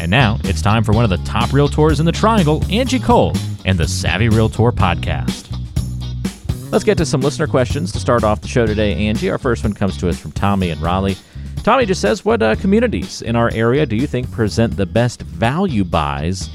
And now it's time for one of the top realtors in the triangle, Angie Cole, and the Savvy Realtor podcast. Let's get to some listener questions to start off the show today, Angie. Our first one comes to us from Tommy and Raleigh. Tommy just says, What uh, communities in our area do you think present the best value buys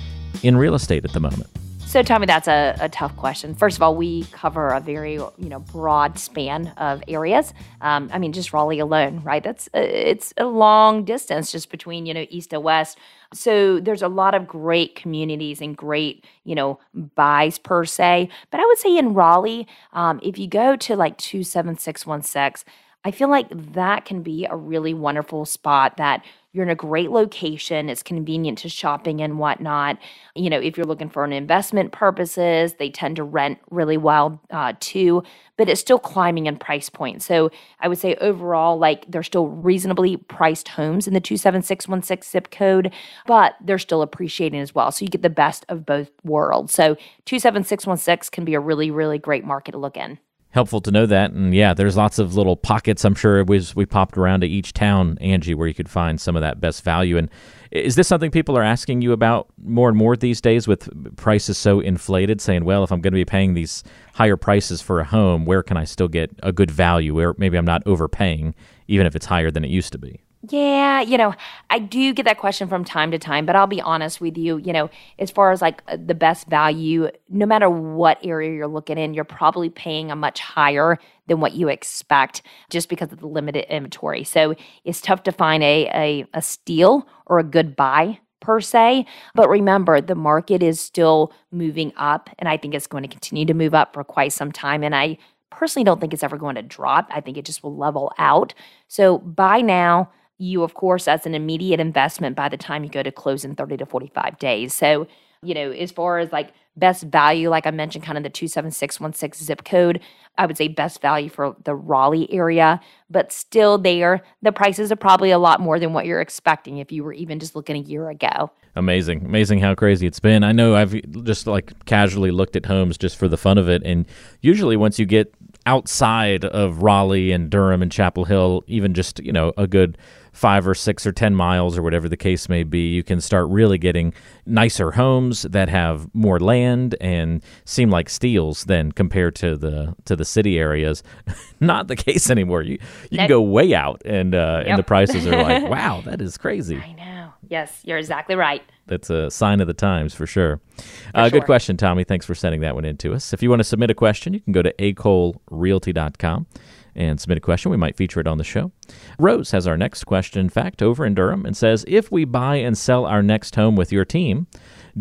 in real estate at the moment? So, Tommy, that's a, a tough question. First of all, we cover a very you know broad span of areas. Um, I mean, just Raleigh alone, right? That's uh, it's a long distance just between you know east to west. So there's a lot of great communities and great you know buys per se. But I would say in Raleigh, um, if you go to like two seven six one six, I feel like that can be a really wonderful spot that you're in a great location. It's convenient to shopping and whatnot. You know, if you're looking for an investment purposes, they tend to rent really well uh, too, but it's still climbing in price point. So I would say overall, like they're still reasonably priced homes in the 27616 zip code, but they're still appreciating as well. So you get the best of both worlds. So 27616 can be a really, really great market to look in helpful to know that. And yeah, there's lots of little pockets. I'm sure we we popped around to each town, Angie, where you could find some of that best value. And is this something people are asking you about more and more these days with prices so inflated? Saying, well, if I'm going to be paying these higher prices for a home, where can I still get a good value? Where maybe I'm not overpaying, even if it's higher than it used to be. Yeah, you know, I do get that question from time to time, but I'll be honest with you, you know, as far as like uh, the best value, no matter what area you're looking in, you're probably paying a much higher than what you expect just because of the limited inventory. So it's tough to find a a, a steal or a good buy per se. But remember, the market is still moving up, and I think it's going to continue to move up for quite some time. And I personally don't think it's ever going to drop. I think it just will level out. So buy now you, of course, as an immediate investment by the time you go to close in 30 to 45 days. So, you know, as far as like best value, like I mentioned, kind of the 27616 zip code, I would say best value for the Raleigh area, but still there, the prices are probably a lot more than what you're expecting if you were even just looking a year ago. Amazing. Amazing how crazy it's been. I know I've just like casually looked at homes just for the fun of it. And usually once you get outside of Raleigh and Durham and Chapel Hill, even just, you know, a good five or six or 10 miles or whatever the case may be, you can start really getting nicer homes that have more land and seem like steals than compared to the to the city areas. Not the case anymore. You you can go way out and uh, yep. and the prices are like, wow, that is crazy. I know. Yes, you're exactly right. That's a sign of the times for sure. For uh, sure. Good question, Tommy. Thanks for sending that one in to us. If you want to submit a question, you can go to acolerealty.com and submit a question. We might feature it on the show. Rose has our next question, in fact, over in Durham and says If we buy and sell our next home with your team,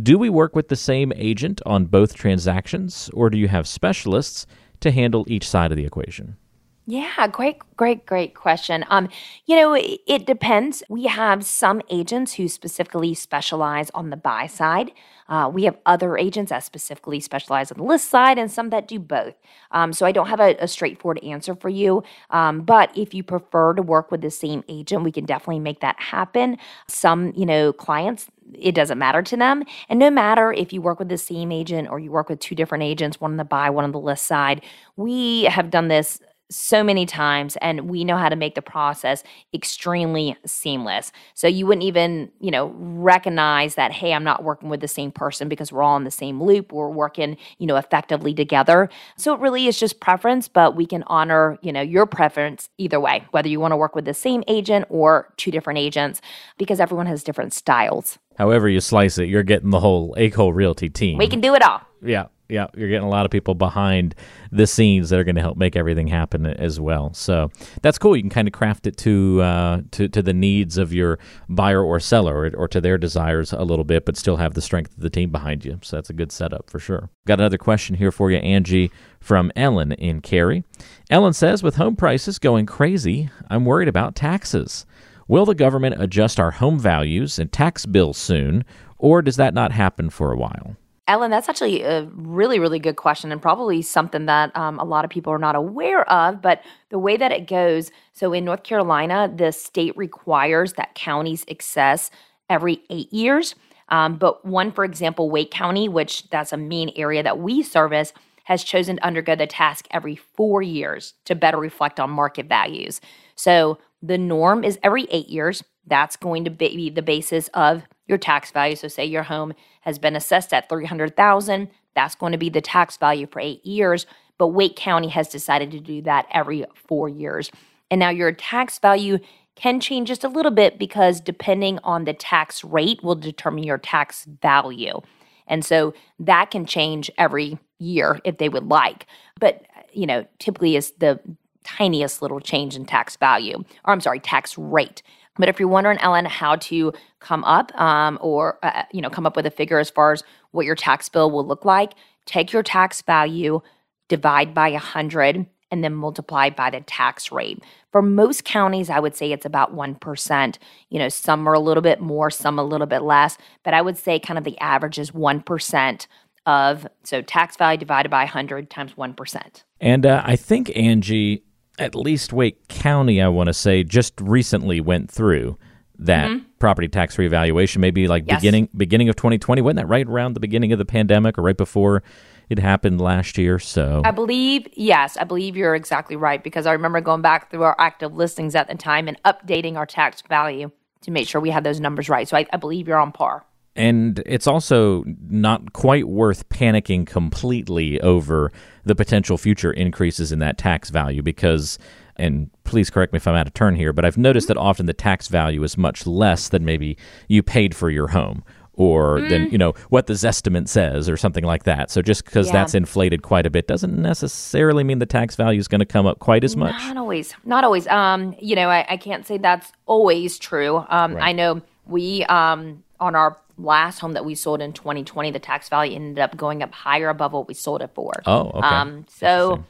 do we work with the same agent on both transactions, or do you have specialists to handle each side of the equation? Yeah, great, great, great question. Um, you know, it, it depends. We have some agents who specifically specialize on the buy side. Uh, we have other agents that specifically specialize on the list side, and some that do both. Um, so I don't have a, a straightforward answer for you. Um, but if you prefer to work with the same agent, we can definitely make that happen. Some, you know, clients it doesn't matter to them. And no matter if you work with the same agent or you work with two different agents, one on the buy, one on the list side, we have done this so many times and we know how to make the process extremely seamless. So you wouldn't even, you know, recognize that hey, I'm not working with the same person because we're all in the same loop. We're working, you know, effectively together. So it really is just preference, but we can honor, you know, your preference either way, whether you want to work with the same agent or two different agents because everyone has different styles. However you slice it, you're getting the whole A. Cole Realty team. We can do it all. Yeah yeah, you're getting a lot of people behind the scenes that are going to help make everything happen as well. So that's cool. You can kind of craft it to uh, to to the needs of your buyer or seller, or, or, to their desires a little bit, but still have the strength of the team behind you. So that's a good setup for sure. Got another question here for you, Angie, from Ellen in Cary. Ellen says, with home prices going crazy, I'm worried about taxes. Will the government adjust our home values and tax bills soon, or does that not happen for a while? Ellen, that's actually a really, really good question, and probably something that um, a lot of people are not aware of. But the way that it goes so in North Carolina, the state requires that counties assess every eight years. Um, but one, for example, Wake County, which that's a main area that we service, has chosen to undergo the task every four years to better reflect on market values. So the norm is every eight years. That's going to be the basis of your tax value. So say your home has been assessed at 300,000, that's going to be the tax value for 8 years, but Wake County has decided to do that every 4 years. And now your tax value can change just a little bit because depending on the tax rate will determine your tax value. And so that can change every year if they would like. But, you know, typically is the tiniest little change in tax value, or I'm sorry, tax rate. But if you're wondering, Ellen, how to come up um, or, uh, you know, come up with a figure as far as what your tax bill will look like, take your tax value, divide by 100, and then multiply by the tax rate. For most counties, I would say it's about 1%. You know, some are a little bit more, some a little bit less, but I would say kind of the average is 1% of, so tax value divided by 100 times 1%. And uh, I think, Angie, at least Wake County, I want to say, just recently went through that mm-hmm. property tax revaluation. Maybe like yes. beginning beginning of 2020. Wasn't that right around the beginning of the pandemic or right before it happened last year? So I believe yes, I believe you're exactly right because I remember going back through our active listings at the time and updating our tax value to make sure we had those numbers right. So I, I believe you're on par. And it's also not quite worth panicking completely over the potential future increases in that tax value because, and please correct me if I'm out of turn here, but I've noticed that often the tax value is much less than maybe you paid for your home or mm. than you know what the zestimate says or something like that. So just because yeah. that's inflated quite a bit doesn't necessarily mean the tax value is going to come up quite as much. Not always. Not always. Um, you know, I, I can't say that's always true. Um, right. I know we um on our last home that we sold in 2020, the tax value ended up going up higher above what we sold it for. Oh, okay. Um, so,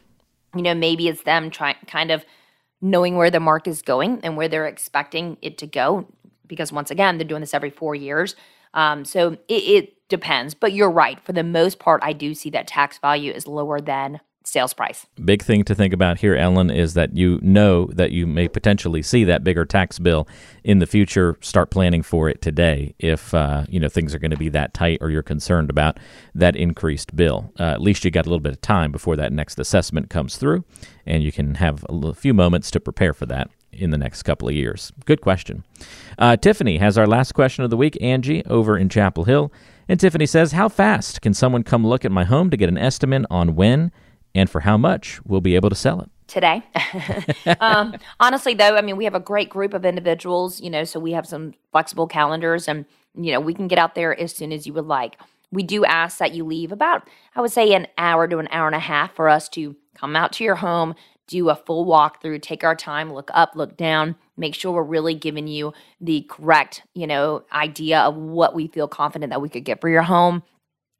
you know, maybe it's them trying kind of knowing where the market is going and where they're expecting it to go. Because once again, they're doing this every four years. Um, so it, it depends. But you're right. For the most part, I do see that tax value is lower than sales price. Big thing to think about here, Ellen, is that you know that you may potentially see that bigger tax bill in the future. Start planning for it today if uh, you know things are going to be that tight or you're concerned about that increased bill. Uh, at least you got a little bit of time before that next assessment comes through, and you can have a few moments to prepare for that in the next couple of years. Good question. Uh, Tiffany has our last question of the week. Angie over in Chapel Hill. And Tiffany says, How fast can someone come look at my home to get an estimate on when and for how much we'll be able to sell it today. um, honestly, though, I mean, we have a great group of individuals, you know, so we have some flexible calendars and, you know, we can get out there as soon as you would like. We do ask that you leave about, I would say, an hour to an hour and a half for us to come out to your home, do a full walkthrough, take our time, look up, look down, make sure we're really giving you the correct, you know, idea of what we feel confident that we could get for your home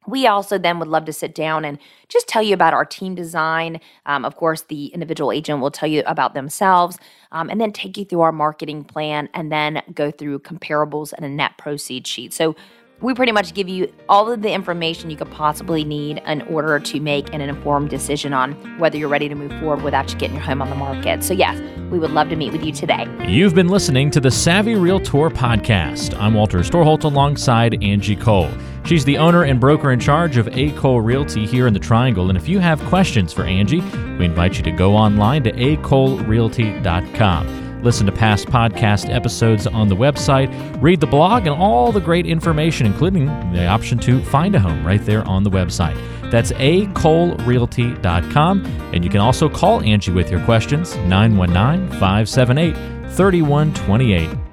we also then would love to sit down and just tell you about our team design. Um, of course, the individual agent will tell you about themselves um, and then take you through our marketing plan and then go through comparables and a net proceed sheet. So we pretty much give you all of the information you could possibly need in order to make an informed decision on whether you're ready to move forward without you getting your home on the market. So, yes, we would love to meet with you today. You've been listening to the Savvy Realtor podcast. I'm Walter Storholt alongside Angie Cole. She's the owner and broker in charge of A. Cole Realty here in the Triangle. And if you have questions for Angie, we invite you to go online to acolerealty.com. Listen to past podcast episodes on the website, read the blog, and all the great information, including the option to find a home right there on the website. That's acolerealty.com. And you can also call Angie with your questions, 919 578 3128.